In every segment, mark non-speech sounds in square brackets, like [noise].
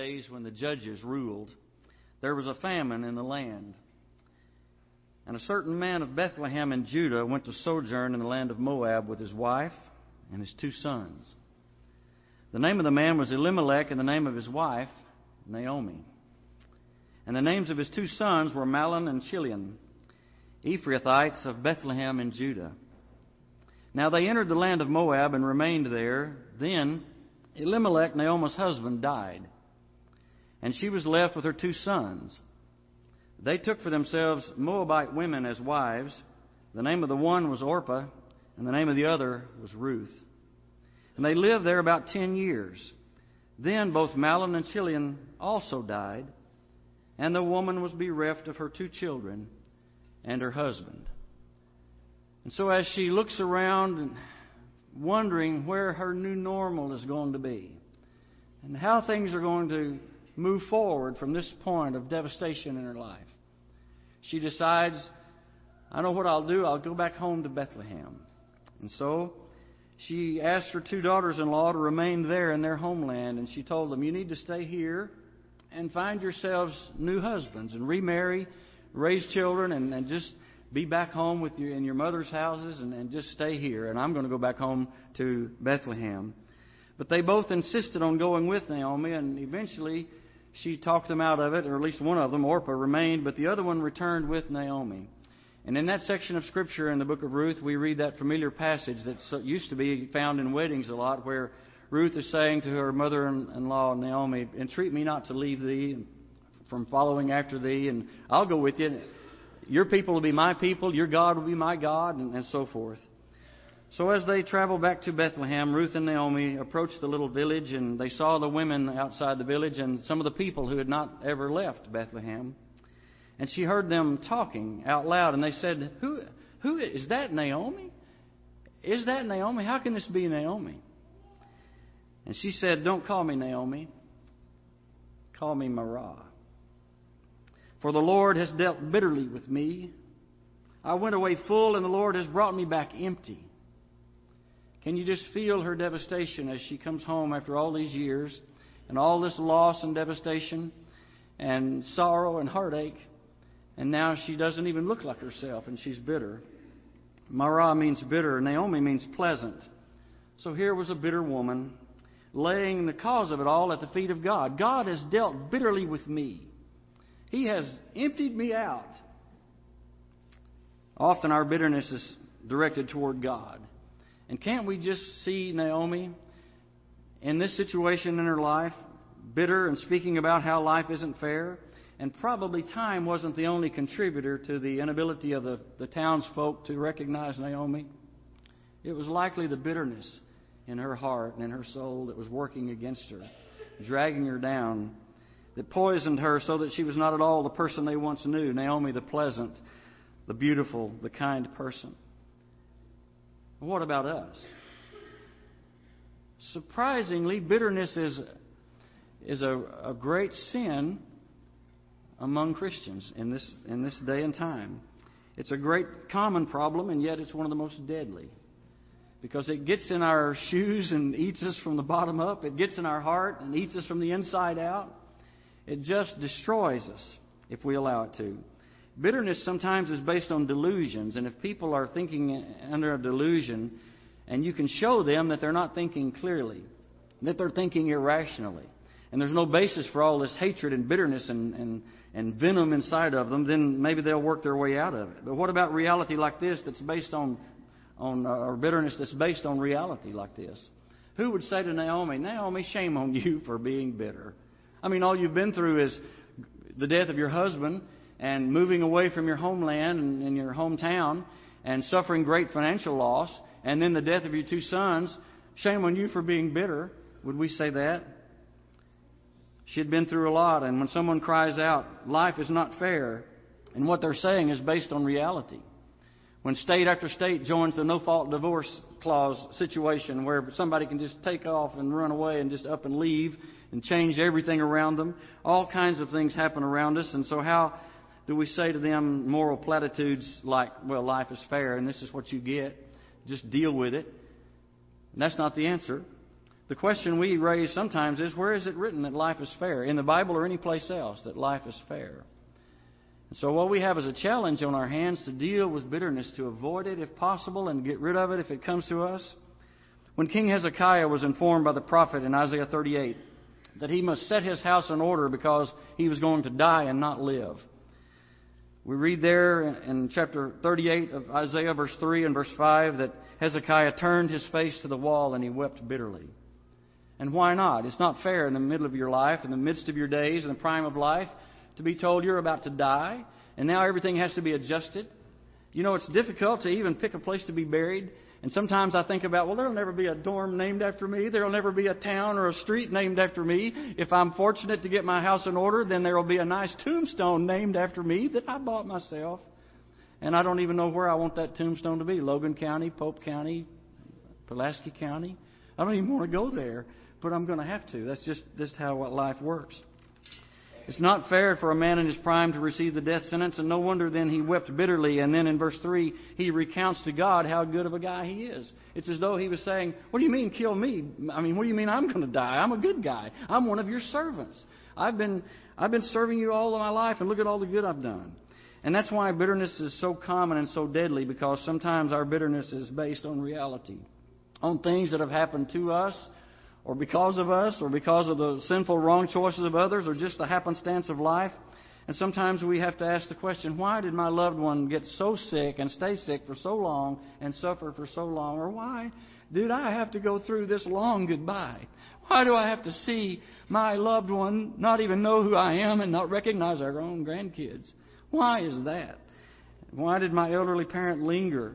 days when the judges ruled, there was a famine in the land. And a certain man of Bethlehem in Judah went to sojourn in the land of Moab with his wife and his two sons. The name of the man was Elimelech, and the name of his wife, Naomi. And the names of his two sons were Mahlon and Chilion, Ephrathites of Bethlehem in Judah. Now they entered the land of Moab and remained there. Then Elimelech, Naomi's husband, died, and she was left with her two sons. They took for themselves Moabite women as wives. The name of the one was Orpah, and the name of the other was Ruth. And they lived there about ten years. Then both Mahlon and Chilion also died, and the woman was bereft of her two children and her husband. And so as she looks around, wondering where her new normal is going to be and how things are going to move forward from this point of devastation in her life, she decides, I know what I'll do. I'll go back home to Bethlehem. And so she asked her two daughters in law to remain there in their homeland, and she told them, You need to stay here and find yourselves new husbands and remarry, raise children, and, and just be back home with you in your mother's houses and, and just stay here. And I'm going to go back home to Bethlehem. But they both insisted on going with Naomi, and eventually she talked them out of it, or at least one of them, Orpah, remained, but the other one returned with Naomi. And in that section of Scripture in the book of Ruth, we read that familiar passage that used to be found in weddings a lot, where Ruth is saying to her mother in law, Naomi, Entreat me not to leave thee from following after thee, and I'll go with you. Your people will be my people, your God will be my God, and, and so forth. So as they traveled back to Bethlehem, Ruth and Naomi approached the little village, and they saw the women outside the village and some of the people who had not ever left Bethlehem. And she heard them talking out loud, and they said, "Who, who is that? Naomi? Is that Naomi? How can this be Naomi?" And she said, "Don't call me Naomi. Call me Mara. For the Lord has dealt bitterly with me. I went away full, and the Lord has brought me back empty." Can you just feel her devastation as she comes home after all these years and all this loss and devastation and sorrow and heartache? And now she doesn't even look like herself and she's bitter. Mara means bitter, Naomi means pleasant. So here was a bitter woman laying the cause of it all at the feet of God. God has dealt bitterly with me, He has emptied me out. Often our bitterness is directed toward God. And can't we just see Naomi in this situation in her life, bitter and speaking about how life isn't fair? And probably time wasn't the only contributor to the inability of the, the townsfolk to recognize Naomi. It was likely the bitterness in her heart and in her soul that was working against her, dragging her down, that poisoned her so that she was not at all the person they once knew Naomi, the pleasant, the beautiful, the kind person. What about us? Surprisingly, bitterness is, is a, a great sin among Christians in this, in this day and time. It's a great common problem, and yet it's one of the most deadly. Because it gets in our shoes and eats us from the bottom up. It gets in our heart and eats us from the inside out. It just destroys us if we allow it to. Bitterness sometimes is based on delusions, and if people are thinking under a delusion, and you can show them that they're not thinking clearly, that they're thinking irrationally, and there's no basis for all this hatred and bitterness and, and, and venom inside of them, then maybe they'll work their way out of it. But what about reality like this that's based on, on uh, or bitterness that's based on reality like this? Who would say to Naomi, Naomi, shame on [laughs] you for being bitter? I mean, all you've been through is the death of your husband and moving away from your homeland and, and your hometown and suffering great financial loss, and then the death of your two sons, shame on you for being bitter. Would we say that? She had been through a lot, and when someone cries out, life is not fair, and what they're saying is based on reality. When state after state joins the no fault divorce clause situation where somebody can just take off and run away and just up and leave and change everything around them, all kinds of things happen around us, and so how do we say to them moral platitudes like, well, life is fair and this is what you get? Just deal with it. And that's not the answer. the question we raise sometimes is where is it written that life is fair? In the Bible or any place else that life is fair? And so, what we have is a challenge on our hands to deal with bitterness, to avoid it if possible, and get rid of it if it comes to us. When King Hezekiah was informed by the prophet in Isaiah 38 that he must set his house in order because he was going to die and not live, we read there in chapter 38 of Isaiah, verse 3 and verse 5, that Hezekiah turned his face to the wall and he wept bitterly. And why not? It's not fair in the middle of your life, in the midst of your days, in the prime of life, to be told you're about to die, and now everything has to be adjusted. You know, it's difficult to even pick a place to be buried. And sometimes I think about, well, there'll never be a dorm named after me. There'll never be a town or a street named after me. If I'm fortunate to get my house in order, then there'll be a nice tombstone named after me that I bought myself. And I don't even know where I want that tombstone to be Logan County, Pope County, Pulaski County. I don't even want to go there but I'm going to have to. That's just, just how life works. It's not fair for a man in his prime to receive the death sentence, and no wonder then he wept bitterly. And then in verse 3, he recounts to God how good of a guy he is. It's as though he was saying, What do you mean, kill me? I mean, what do you mean I'm going to die? I'm a good guy. I'm one of your servants. I've been, I've been serving you all of my life, and look at all the good I've done. And that's why bitterness is so common and so deadly, because sometimes our bitterness is based on reality, on things that have happened to us or because of us, or because of the sinful, wrong choices of others, or just the happenstance of life. And sometimes we have to ask the question why did my loved one get so sick and stay sick for so long and suffer for so long? Or why did I have to go through this long goodbye? Why do I have to see my loved one not even know who I am and not recognize our own grandkids? Why is that? Why did my elderly parent linger?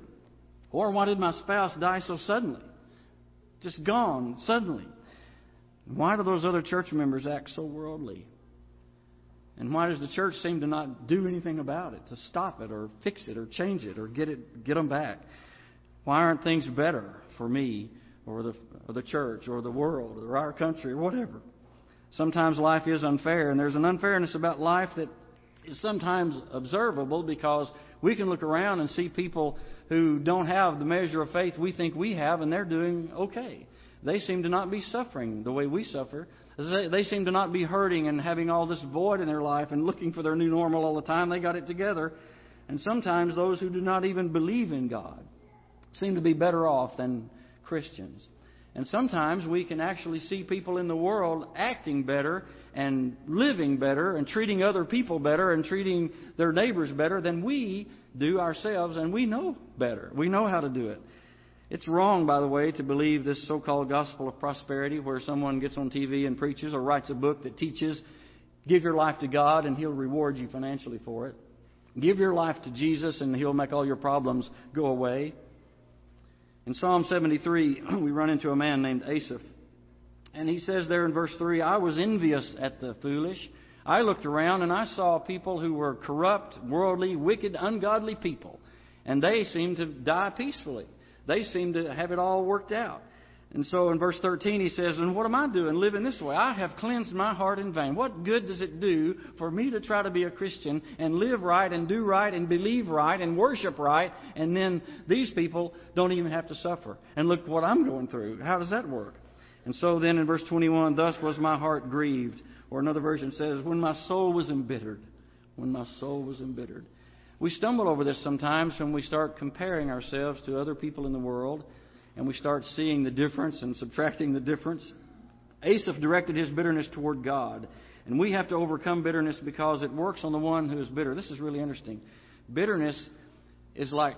Or why did my spouse die so suddenly? Just gone suddenly. Why do those other church members act so worldly? And why does the church seem to not do anything about it, to stop it or fix it or change it or get it get them back? Why aren't things better for me or the or the church or the world or our country or whatever? Sometimes life is unfair, and there's an unfairness about life that is sometimes observable because we can look around and see people who don't have the measure of faith we think we have, and they're doing okay. They seem to not be suffering the way we suffer. They seem to not be hurting and having all this void in their life and looking for their new normal all the time. They got it together. And sometimes those who do not even believe in God seem to be better off than Christians. And sometimes we can actually see people in the world acting better and living better and treating other people better and treating their neighbors better than we do ourselves, and we know better. We know how to do it. It's wrong, by the way, to believe this so called gospel of prosperity where someone gets on TV and preaches or writes a book that teaches give your life to God and He'll reward you financially for it. Give your life to Jesus and He'll make all your problems go away. In Psalm 73, [clears throat] we run into a man named Asaph. And he says there in verse 3 I was envious at the foolish. I looked around and I saw people who were corrupt, worldly, wicked, ungodly people. And they seemed to die peacefully. They seem to have it all worked out. And so in verse 13 he says, And what am I doing living this way? I have cleansed my heart in vain. What good does it do for me to try to be a Christian and live right and do right and believe right and worship right, and then these people don't even have to suffer? And look what I'm going through. How does that work? And so then in verse 21, thus was my heart grieved. Or another version says, When my soul was embittered. When my soul was embittered. We stumble over this sometimes when we start comparing ourselves to other people in the world and we start seeing the difference and subtracting the difference. Asaph directed his bitterness toward God. And we have to overcome bitterness because it works on the one who is bitter. This is really interesting. Bitterness is like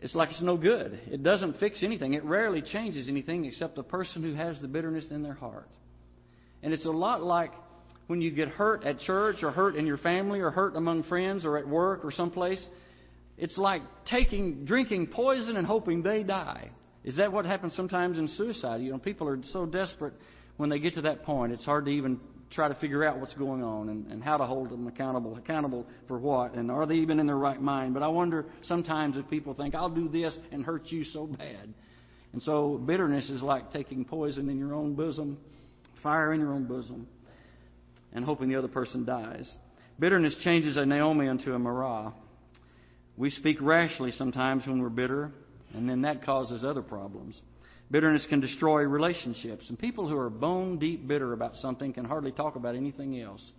it's like it's no good. It doesn't fix anything. It rarely changes anything except the person who has the bitterness in their heart. And it's a lot like when you get hurt at church or hurt in your family or hurt among friends or at work or someplace, it's like taking drinking poison and hoping they die. Is that what happens sometimes in suicide? You know, people are so desperate when they get to that point, it's hard to even try to figure out what's going on and, and how to hold them accountable. Accountable for what? And are they even in their right mind? But I wonder sometimes if people think, I'll do this and hurt you so bad. And so bitterness is like taking poison in your own bosom, fire in your own bosom and hoping the other person dies. Bitterness changes a Naomi into a Marah. We speak rashly sometimes when we're bitter, and then that causes other problems. Bitterness can destroy relationships. And people who are bone deep bitter about something can hardly talk about anything else.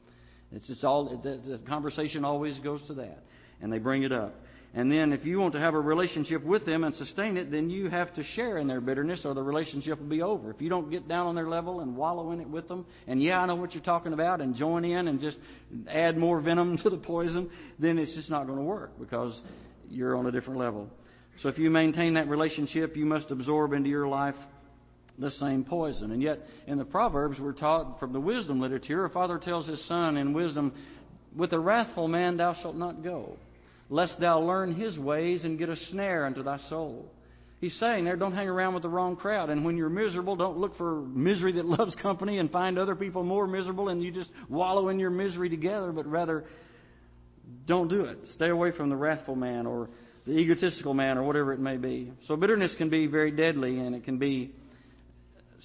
It's all, the conversation always goes to that. And they bring it up. And then if you want to have a relationship with them and sustain it, then you have to share in their bitterness or the relationship will be over. If you don't get down on their level and wallow in it with them, and yeah, I know what you're talking about, and join in and just add more venom [laughs] to the poison, then it's just not going to work because you're on a different level. So if you maintain that relationship, you must absorb into your life the same poison. And yet, in the Proverbs, we're taught from the wisdom literature, a father tells his son in wisdom, With a wrathful man thou shalt not go lest thou learn his ways and get a snare unto thy soul. He's saying there, don't hang around with the wrong crowd. And when you're miserable, don't look for misery that [laughs] loves company and find other people more miserable and you just wallow in your misery together, but rather don't do it. Stay away from the wrathful man or the egotistical man or whatever it may be. So bitterness can be very deadly and it can be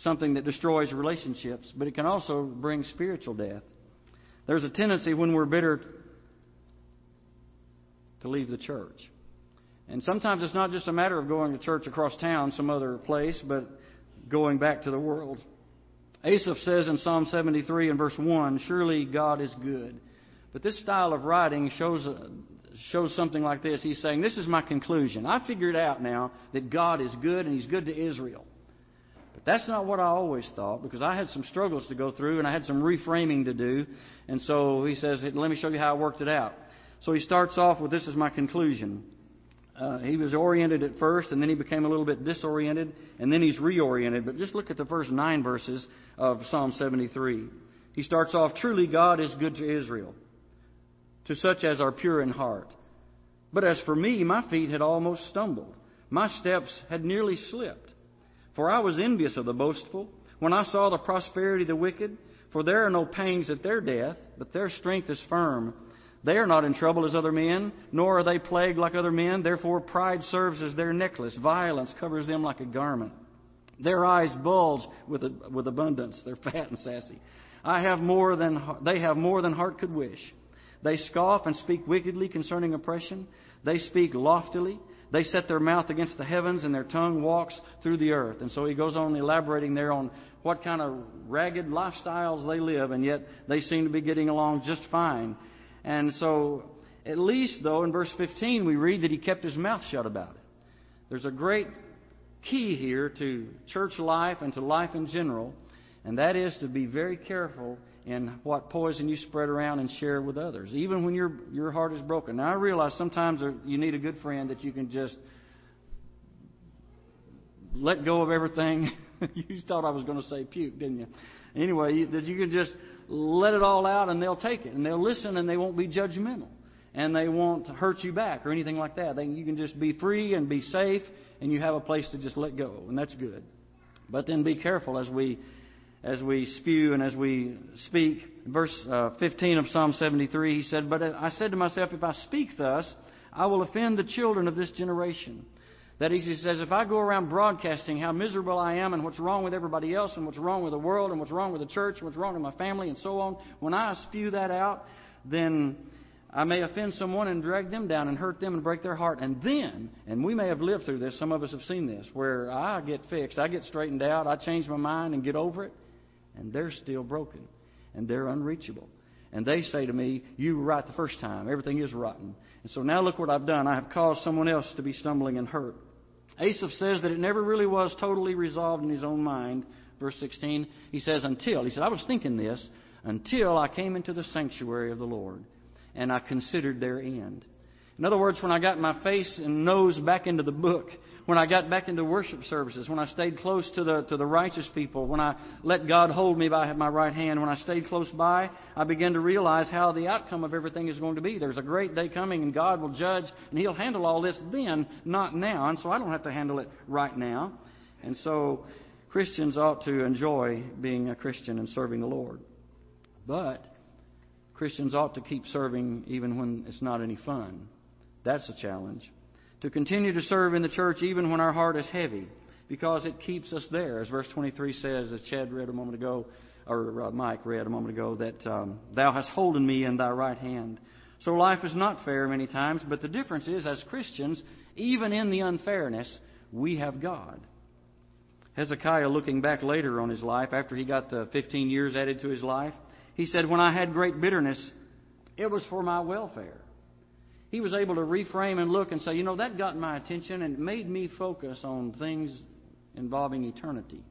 something that destroys relationships, but it can also bring spiritual death. There's a tendency when we're bitter to leave the church. And sometimes it's not just a matter of going to church across town, some other place, but going back to the world. Asaph says in Psalm 73 and verse 1, Surely God is good. But this style of writing shows, shows something like this. He's saying, This is my conclusion. I figured out now that God is good and He's good to Israel. But that's not what I always thought because I had some struggles to go through and I had some reframing to do. And so he says, Let me show you how I worked it out. So he starts off with this is my conclusion. Uh, he was oriented at first, and then he became a little bit disoriented, and then he's reoriented. But just look at the first nine verses of Psalm 73. He starts off Truly God is good to Israel, to such as are pure in heart. But as for me, my feet had almost stumbled, my steps had nearly slipped. For I was envious of the boastful when I saw the prosperity of the wicked. For there are no pangs at their death, but their strength is firm. They are not in trouble as other men, nor are they plagued like other men. Therefore, pride serves as their necklace. Violence covers them like a garment. Their eyes bulge with, with abundance. They're [laughs] fat and sassy. I have more than, they have more than heart could wish. They scoff and speak wickedly concerning oppression. They speak loftily. They set their mouth against the heavens, and their tongue walks through the earth. And so he goes on elaborating there on what kind of ragged lifestyles they live, and yet they seem to be getting along just fine. And so, at least, though, in verse 15, we read that he kept his mouth shut about it. There's a great key here to church life and to life in general, and that is to be very careful in what poison you spread around and share with others, even when your your heart is broken. Now I realize sometimes you need a good friend that you can just let go of everything. [laughs] you thought I was going to say puke, didn't you? Anyway, that you can just let it all out and they'll take it and they'll listen and they won't be judgmental and they won't hurt you back or anything like that. They, you can just be free and be safe and you have a place to just let go and that's good. But then be careful as we as we spew and as we speak. Verse uh, 15 of Psalm 73, he said, But I said to myself, if I speak thus, I will offend the children of this generation. That he says, if I go around broadcasting how miserable I am and what's wrong with everybody else and what's wrong with the world and what's wrong with the church and what's wrong with my family and so on, when I spew that out, then I may offend someone and drag them down and hurt them and break their heart. And then, and we may have lived through this, some of us have seen this, where I get fixed, I get straightened out, I change my mind and get over it, and they're still broken and they're unreachable. And they say to me, You were right the first time. Everything is rotten. And so now look what I've done. I have caused someone else to be stumbling and hurt. Asaph says that it never really was totally resolved in his own mind. Verse 16, he says, Until, he said, I was thinking this, until I came into the sanctuary of the Lord, and I considered their end. In other words, when I got my face and nose back into the book, when I got back into worship services, when I stayed close to the, to the righteous people, when I let God hold me by my right hand, when I stayed close by, I began to realize how the outcome of everything is going to be. There's a great day coming, and God will judge, and He'll handle all this then, not now. And so I don't have to handle it right now. And so Christians ought to enjoy being a Christian and serving the Lord. But Christians ought to keep serving even when it's not any fun. That's a challenge to continue to serve in the church even when our heart is heavy, because it keeps us there. As verse 23 says, as Chad read a moment ago, or uh, Mike read a moment ago, that um, Thou hast holden me in Thy right hand. So life is not fair many times, but the difference is, as Christians, even in the unfairness, we have God. Hezekiah, looking back later on his life, after he got the 15 years added to his life, he said, When I had great bitterness, it was for my welfare. He was able to reframe and look and say, You know, that got my attention and it made me focus on things involving eternity.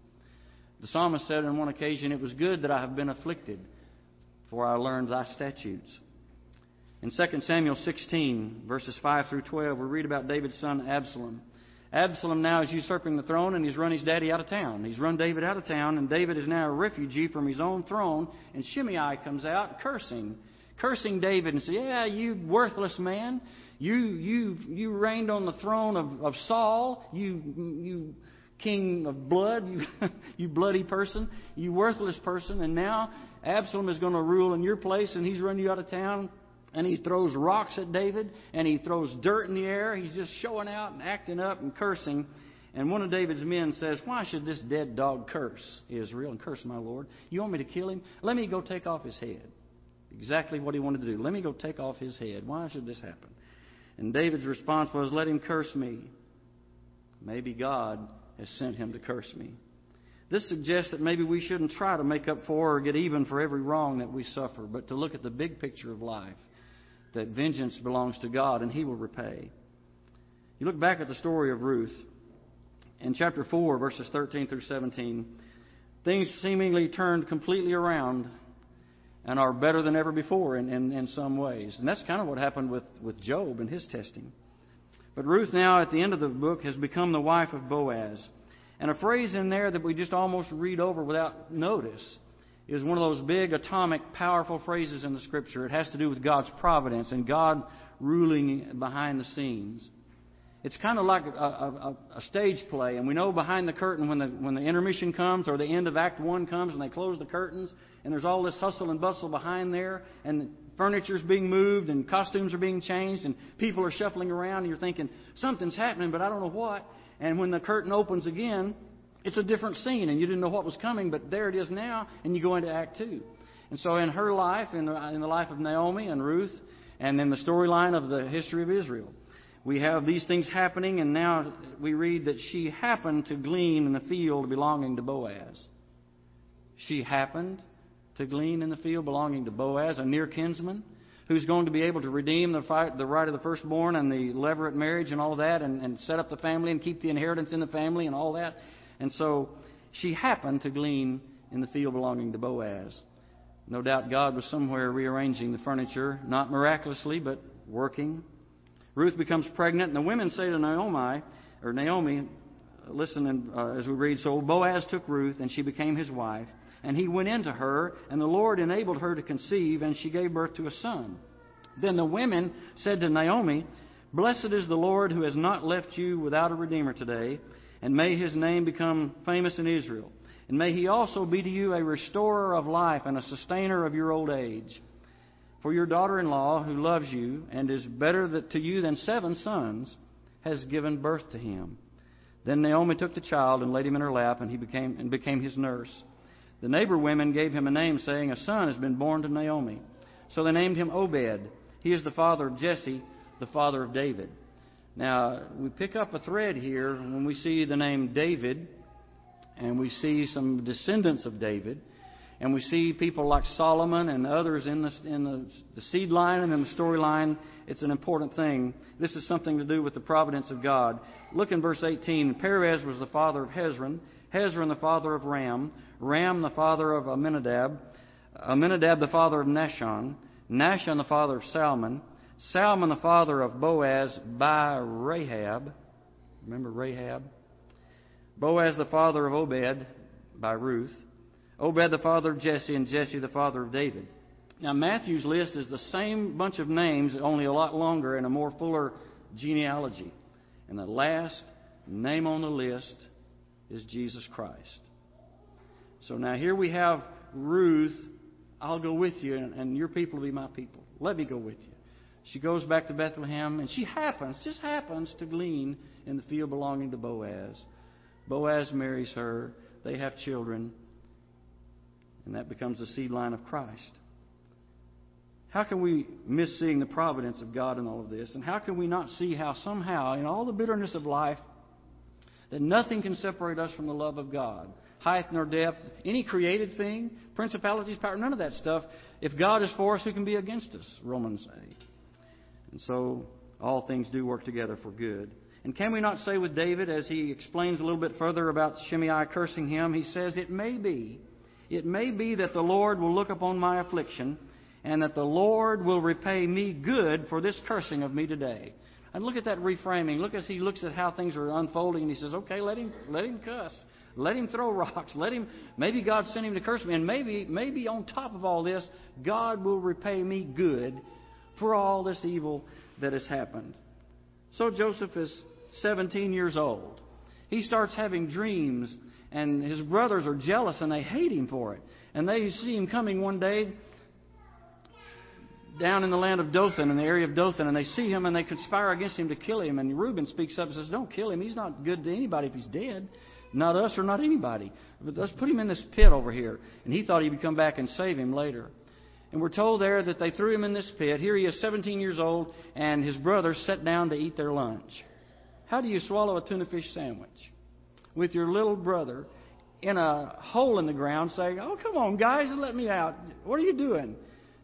The psalmist said on one occasion, It was good that I have been afflicted, for I learned thy statutes. In 2 Samuel 16, verses 5 through 12, we read about David's son Absalom. Absalom now is usurping the throne and he's run his daddy out of town. He's run David out of town, and David is now a refugee from his own throne. And Shimei comes out cursing, cursing David and says, Yeah, you worthless man. You, you, you reigned on the throne of, of Saul. You, you king of blood, [laughs] you, you bloody person, you worthless person. And now Absalom is going to rule in your place, and he's run you out of town and he throws rocks at David, and he throws dirt in the air. He's just showing out and acting up and cursing. And one of David's men says, Why should this dead dog curse Israel and curse my Lord? You want me to kill him? Let me go take off his head. Exactly what he wanted to do. Let me go take off his head. Why should this happen? And David's response was, Let him curse me. Maybe God has sent him to curse me. This suggests that maybe we shouldn't try to make up for or get even for every wrong that we suffer, but to look at the big picture of life that vengeance belongs to God and He will repay. You look back at the story of Ruth in chapter 4, verses 13 through 17, things seemingly turned completely around and are better than ever before in, in, in some ways. And that's kind of what happened with, with Job and his testing. But Ruth, now at the end of the book, has become the wife of Boaz. And a phrase in there that we just almost read over without notice is one of those big, atomic, powerful phrases in the Scripture. It has to do with God's providence and God ruling behind the scenes. It's kind of like a, a, a, stage play, and we know behind the curtain when the when the intermission comes or the end of Act One comes, and they close the curtains, and there's all this hustle and bustle behind there, and furniture's being moved, and costumes are being changed, and people are shuffling around, and you're thinking something's happening, but I don't know what. And when the curtain opens again, it's a different scene, and you didn't know what was coming, but there it is now, and you go into Act 2. And so, in her life, in the, in the life of Naomi and Ruth, and in the storyline of the history of Israel, we have these things happening, and now we read that she happened to glean in the field belonging to Boaz. She happened to glean in the field belonging to Boaz, a near kinsman, who's going to be able to redeem the, fight, the right of the firstborn and the levirate marriage and all that, and, and set up the family and keep the inheritance in the family and all that. And so she happened to glean in the field belonging to Boaz. No doubt God was somewhere rearranging the furniture, not miraculously, but working. Ruth becomes pregnant, and the women say to Naomi, or Naomi, listen in, uh, as we read, so Boaz took Ruth, and she became his wife, and he went into her, and the Lord enabled her to conceive, and she gave birth to a son. Then the women said to Naomi, Blessed is the Lord who has not left you without a redeemer today and may his name become famous in Israel. And may he also be to you a restorer of life and a sustainer of your old age. For your daughter in law, who loves you and is better to you than seven sons, has given birth to him. Then Naomi took the child and laid him in her lap, and he became, and became his nurse. The neighbor women gave him a name, saying, A son has been born to Naomi. So they named him Obed. He is the father of Jesse, the father of David. Now, we pick up a thread here when we see the name David, and we see some descendants of David, and we see people like Solomon and others in the, in the, the seed line and in the storyline. It's an important thing. This is something to do with the providence of God. Look in verse 18. Perez was the father of Hezron, Hezron the father of Ram, Ram the father of Amminadab, Amminadab the father of Nahshon, Nahshon the father of Salmon, Salmon, the father of Boaz, by Rahab. Remember Rahab? Boaz, the father of Obed, by Ruth. Oh, Obed, the father of Jesse, and Jesse, the father of David. Now, Matthew's list is the same bunch of names, only a lot longer and a more fuller genealogy. And the last name on the list is Jesus Christ. So now here we have Ruth. I'll go with you, and your people will be my people. Let me go with you. She goes back to Bethlehem, and she happens, just happens, to glean in the field belonging to Boaz. Boaz marries her. They have children, and that becomes the seed line of Christ. How can we miss seeing the providence of God in all of this? And how can we not see how somehow, in all the bitterness of life, That nothing can separate us from the love of God. Height nor depth, any created thing, principalities, power, none of that stuff. If God is for us, who can be against us? Romans 8. And so all things do work together for good. And can we not say with David, as he explains a little bit further about Shimei cursing him, he says, It may be, it may be that the Lord will look upon my affliction, and that the Lord will repay me good for this cursing of me today. And look at that reframing. Look as he looks at how things are unfolding, and he says, Okay, let him let him cuss. Let him throw [laughs] rocks. Let him maybe God sent him to curse me. And maybe maybe on top of all this, God will repay me good for all this evil that has happened. So Joseph is 17 years old. He starts having dreams, and his brothers are jealous and they hate him for it. And they see him coming one day down in the land of Dothan, in the area of Dothan, and they see him and they conspire against him to kill him. And Reuben speaks up and says, Don't kill him. He's not good to anybody if he's dead. Not us or not anybody. But let's put him in this pit over here. And he thought he would come back and save him later. And we're told there that they threw him in this pit. Here he is, 17 years old, and his brothers sat down to eat their lunch. How do you swallow a tuna fish sandwich? With your little brother in a hole in the ground saying, Oh, come on, guys, let me out. What are you doing?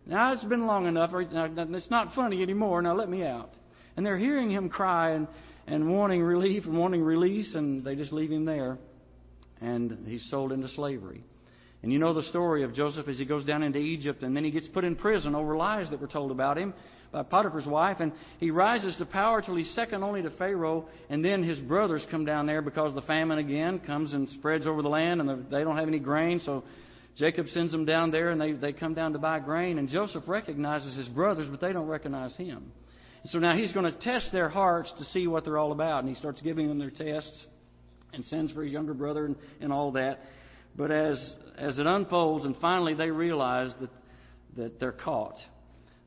Now it's been long enough. It's not funny anymore. Now let me out. And they're hearing him cry and, and wanting relief and wanting release, and they just leave him there. And he's sold into slavery. And you know the story of Joseph as he goes down into Egypt, and then he gets put in prison over lies that were told about him by Potiphar's wife, and he rises to power till he's second only to Pharaoh, and then his brothers come down there because the famine again comes and spreads over the land, and they don't have any grain, so Jacob sends them down there, and they, they come down to buy grain, and Joseph recognizes his brothers, but they don't recognize him. And so now he's going to test their hearts to see what they're all about, and he starts giving them their tests and sends for his younger brother and, and all that. But as, as it unfolds, and finally they realize that, that they're caught,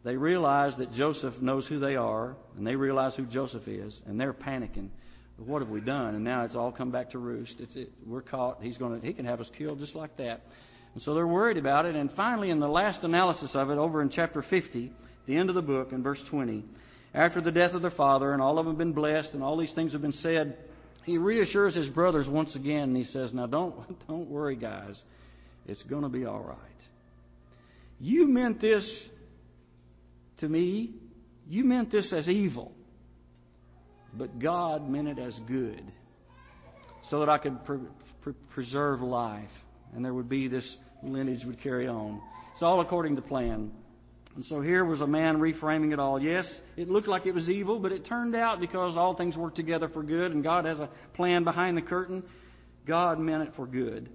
they realize that Joseph knows who they are, and they realize who Joseph is, and they're panicking. What have we done? And now it's all come back to roost. It's, it, we're caught. He's going to, he can have us killed just like that. And so they're worried about it. And finally, in the last analysis of it, over in chapter 50, the end of the book, in verse 20, after the death of their father, and all of them have been blessed, and all these things have been said, he reassures his brothers once again, and he says, Now don't, [laughs] don't worry, guys. It's going to be all right. You meant this to me. You meant this as evil. But God meant it as good so that I could pre- pre- preserve life and there would be this lineage would carry on. It's all according to plan. And so here was a man reframing it all. Yes, it looked like it was evil, but it turned out because all things work together for good and God has a plan behind the curtain, God meant it for good.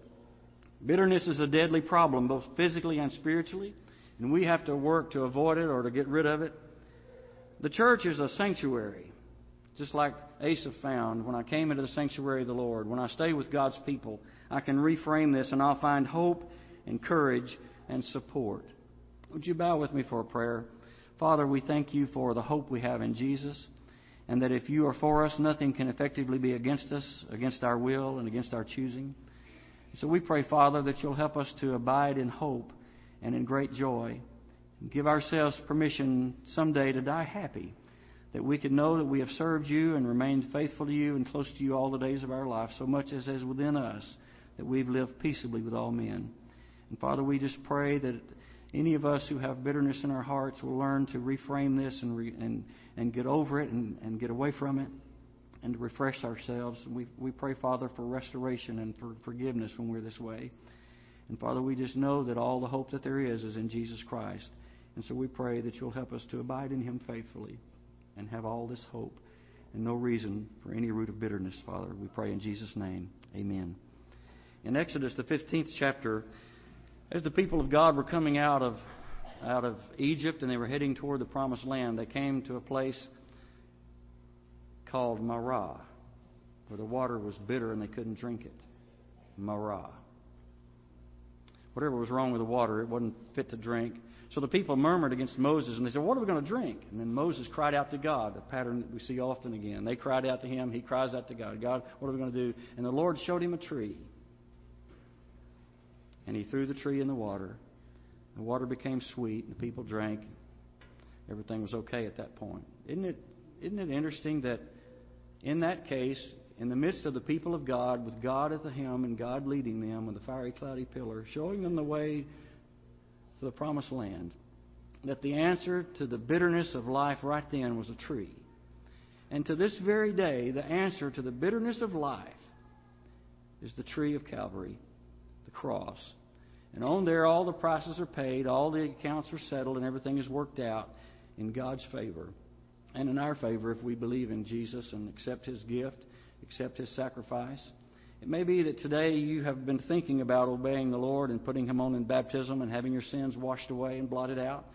Bitterness is a deadly problem, both physically and spiritually, and we have to work to avoid it or to get rid of it. The church is a sanctuary, just like Asaph found when I came into the sanctuary of the Lord. When I stay with God's people, I can reframe this and I'll find hope and courage and support. Would you bow with me for a prayer? Father, we thank you for the hope we have in Jesus, and that if you are for us, nothing can effectively be against us, against our will, and against our choosing. So we pray, Father, that you'll help us to abide in hope and in great joy, and give ourselves permission someday to die happy, that we can know that we have served you and remained faithful to you and close to you all the days of our life, so much as is within us, that we've lived peaceably with all men. And Father, we just pray that any of us who have bitterness in our hearts will learn to reframe this and, re, and, and get over it and, and get away from it and to refresh ourselves. We, we pray, Father, for restoration and for forgiveness when we're this way. And Father, we just know that all the hope that there is is in Jesus Christ. And so we pray that you'll help us to abide in Him faithfully and have all this hope and no reason for any root of bitterness, Father. We pray in Jesus' name. Amen. In Exodus, the 15th chapter, as the people of God were coming out of, out of Egypt and they were heading toward the promised land, they came to a place called Marah, where the water was bitter and they couldn't drink it. Marah. Whatever was wrong with the water, it wasn't fit to drink. So the people murmured against Moses and they said, What are we going to drink? And then Moses cried out to God, a pattern that we see often again. They cried out to him, he cries out to God, God, what are we going to do? And the Lord showed him a tree and he threw the tree in the water. The water became sweet, and the people drank. Everything was okay at that point. Isn't it, isn't it interesting that in that case, in the midst of the people of God, with God at the helm and God leading them with a fiery, cloudy pillar, showing them the way to the promised land, that the answer to the bitterness of life right then was a tree. And to this very day, the answer to the bitterness of life is the tree of Calvary, the cross. And on there, all the prices are paid, all the accounts are settled, and everything is worked out in God's favor and in our favor if we believe in Jesus and accept His gift, accept His sacrifice. It may be that today you have been thinking about obeying the Lord and putting Him on in baptism and having your sins washed away and blotted out.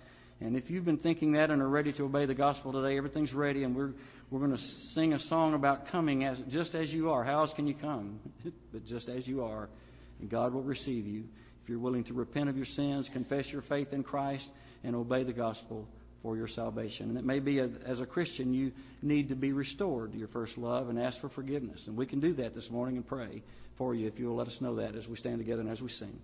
And if you've been thinking that and are ready to obey the gospel today, everything's ready, and we're we're going to sing a song about coming as just as you are. How else can you come? [laughs] but just as you are, and God will receive you if you're willing to repent of your sins, confess your faith in Christ, and obey the gospel for your salvation. And it may be a, as a Christian you need to be restored to your first love and ask for forgiveness. And we can do that this morning and pray for you if you'll let us know that as we stand together and as we sing.